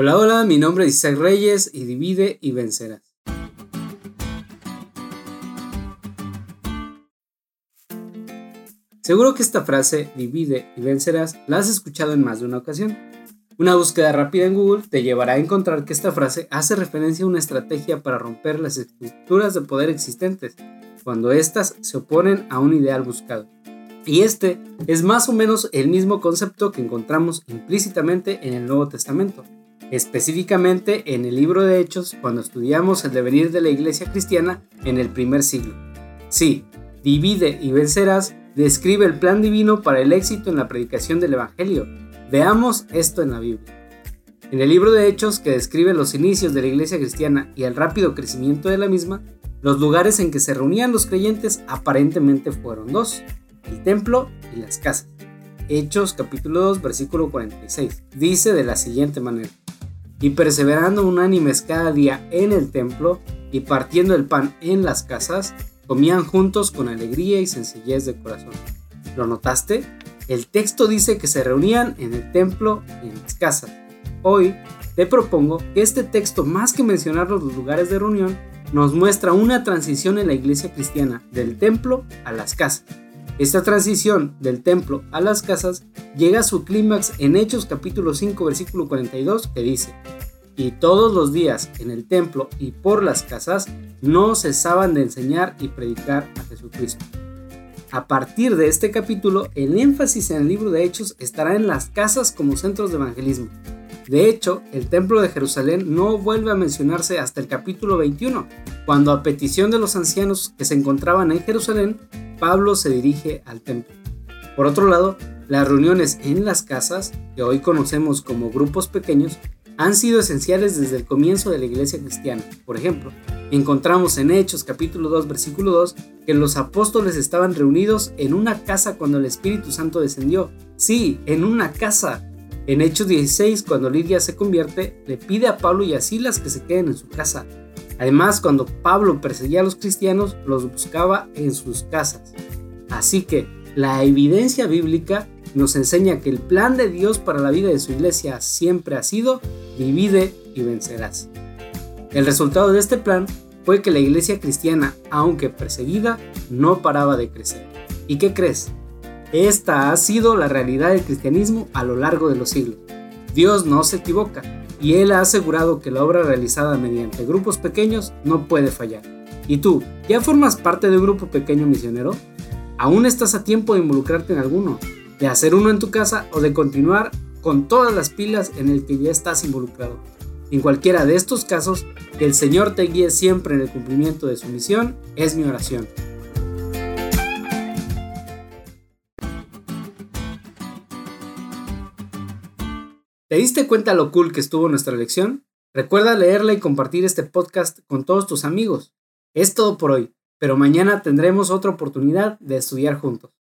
Hola, hola, mi nombre es Isaac Reyes y divide y vencerás. Seguro que esta frase, divide y vencerás, la has escuchado en más de una ocasión. Una búsqueda rápida en Google te llevará a encontrar que esta frase hace referencia a una estrategia para romper las estructuras de poder existentes, cuando éstas se oponen a un ideal buscado. Y este es más o menos el mismo concepto que encontramos implícitamente en el Nuevo Testamento específicamente en el libro de Hechos cuando estudiamos el devenir de la iglesia cristiana en el primer siglo. Sí, divide y vencerás describe el plan divino para el éxito en la predicación del Evangelio. Veamos esto en la Biblia. En el libro de Hechos, que describe los inicios de la iglesia cristiana y el rápido crecimiento de la misma, los lugares en que se reunían los creyentes aparentemente fueron dos, el templo y las casas. Hechos capítulo 2 versículo 46. Dice de la siguiente manera y perseverando unánimes cada día en el templo y partiendo el pan en las casas, comían juntos con alegría y sencillez de corazón. ¿Lo notaste? El texto dice que se reunían en el templo y en las casas. Hoy te propongo que este texto, más que mencionar los lugares de reunión, nos muestra una transición en la iglesia cristiana del templo a las casas. Esta transición del templo a las casas llega a su clímax en Hechos capítulo 5 versículo 42 que dice, y todos los días en el templo y por las casas no cesaban de enseñar y predicar a Jesucristo. A partir de este capítulo, el énfasis en el libro de Hechos estará en las casas como centros de evangelismo. De hecho, el templo de Jerusalén no vuelve a mencionarse hasta el capítulo 21, cuando a petición de los ancianos que se encontraban en Jerusalén, Pablo se dirige al templo. Por otro lado, las reuniones en las casas, que hoy conocemos como grupos pequeños, han sido esenciales desde el comienzo de la iglesia cristiana. Por ejemplo, encontramos en Hechos capítulo 2 versículo 2 que los apóstoles estaban reunidos en una casa cuando el Espíritu Santo descendió. Sí, en una casa. En Hechos 16, cuando Lidia se convierte, le pide a Pablo y a Silas que se queden en su casa. Además, cuando Pablo perseguía a los cristianos, los buscaba en sus casas. Así que la evidencia bíblica nos enseña que el plan de Dios para la vida de su iglesia siempre ha sido divide y vencerás. El resultado de este plan fue que la iglesia cristiana, aunque perseguida, no paraba de crecer. ¿Y qué crees? Esta ha sido la realidad del cristianismo a lo largo de los siglos. Dios no se equivoca y Él ha asegurado que la obra realizada mediante grupos pequeños no puede fallar. ¿Y tú, ya formas parte de un grupo pequeño misionero? Aún estás a tiempo de involucrarte en alguno, de hacer uno en tu casa o de continuar con todas las pilas en el que ya estás involucrado. En cualquiera de estos casos, que el Señor te guíe siempre en el cumplimiento de su misión es mi oración. ¿Te diste cuenta lo cool que estuvo nuestra lección? Recuerda leerla y compartir este podcast con todos tus amigos. Es todo por hoy, pero mañana tendremos otra oportunidad de estudiar juntos.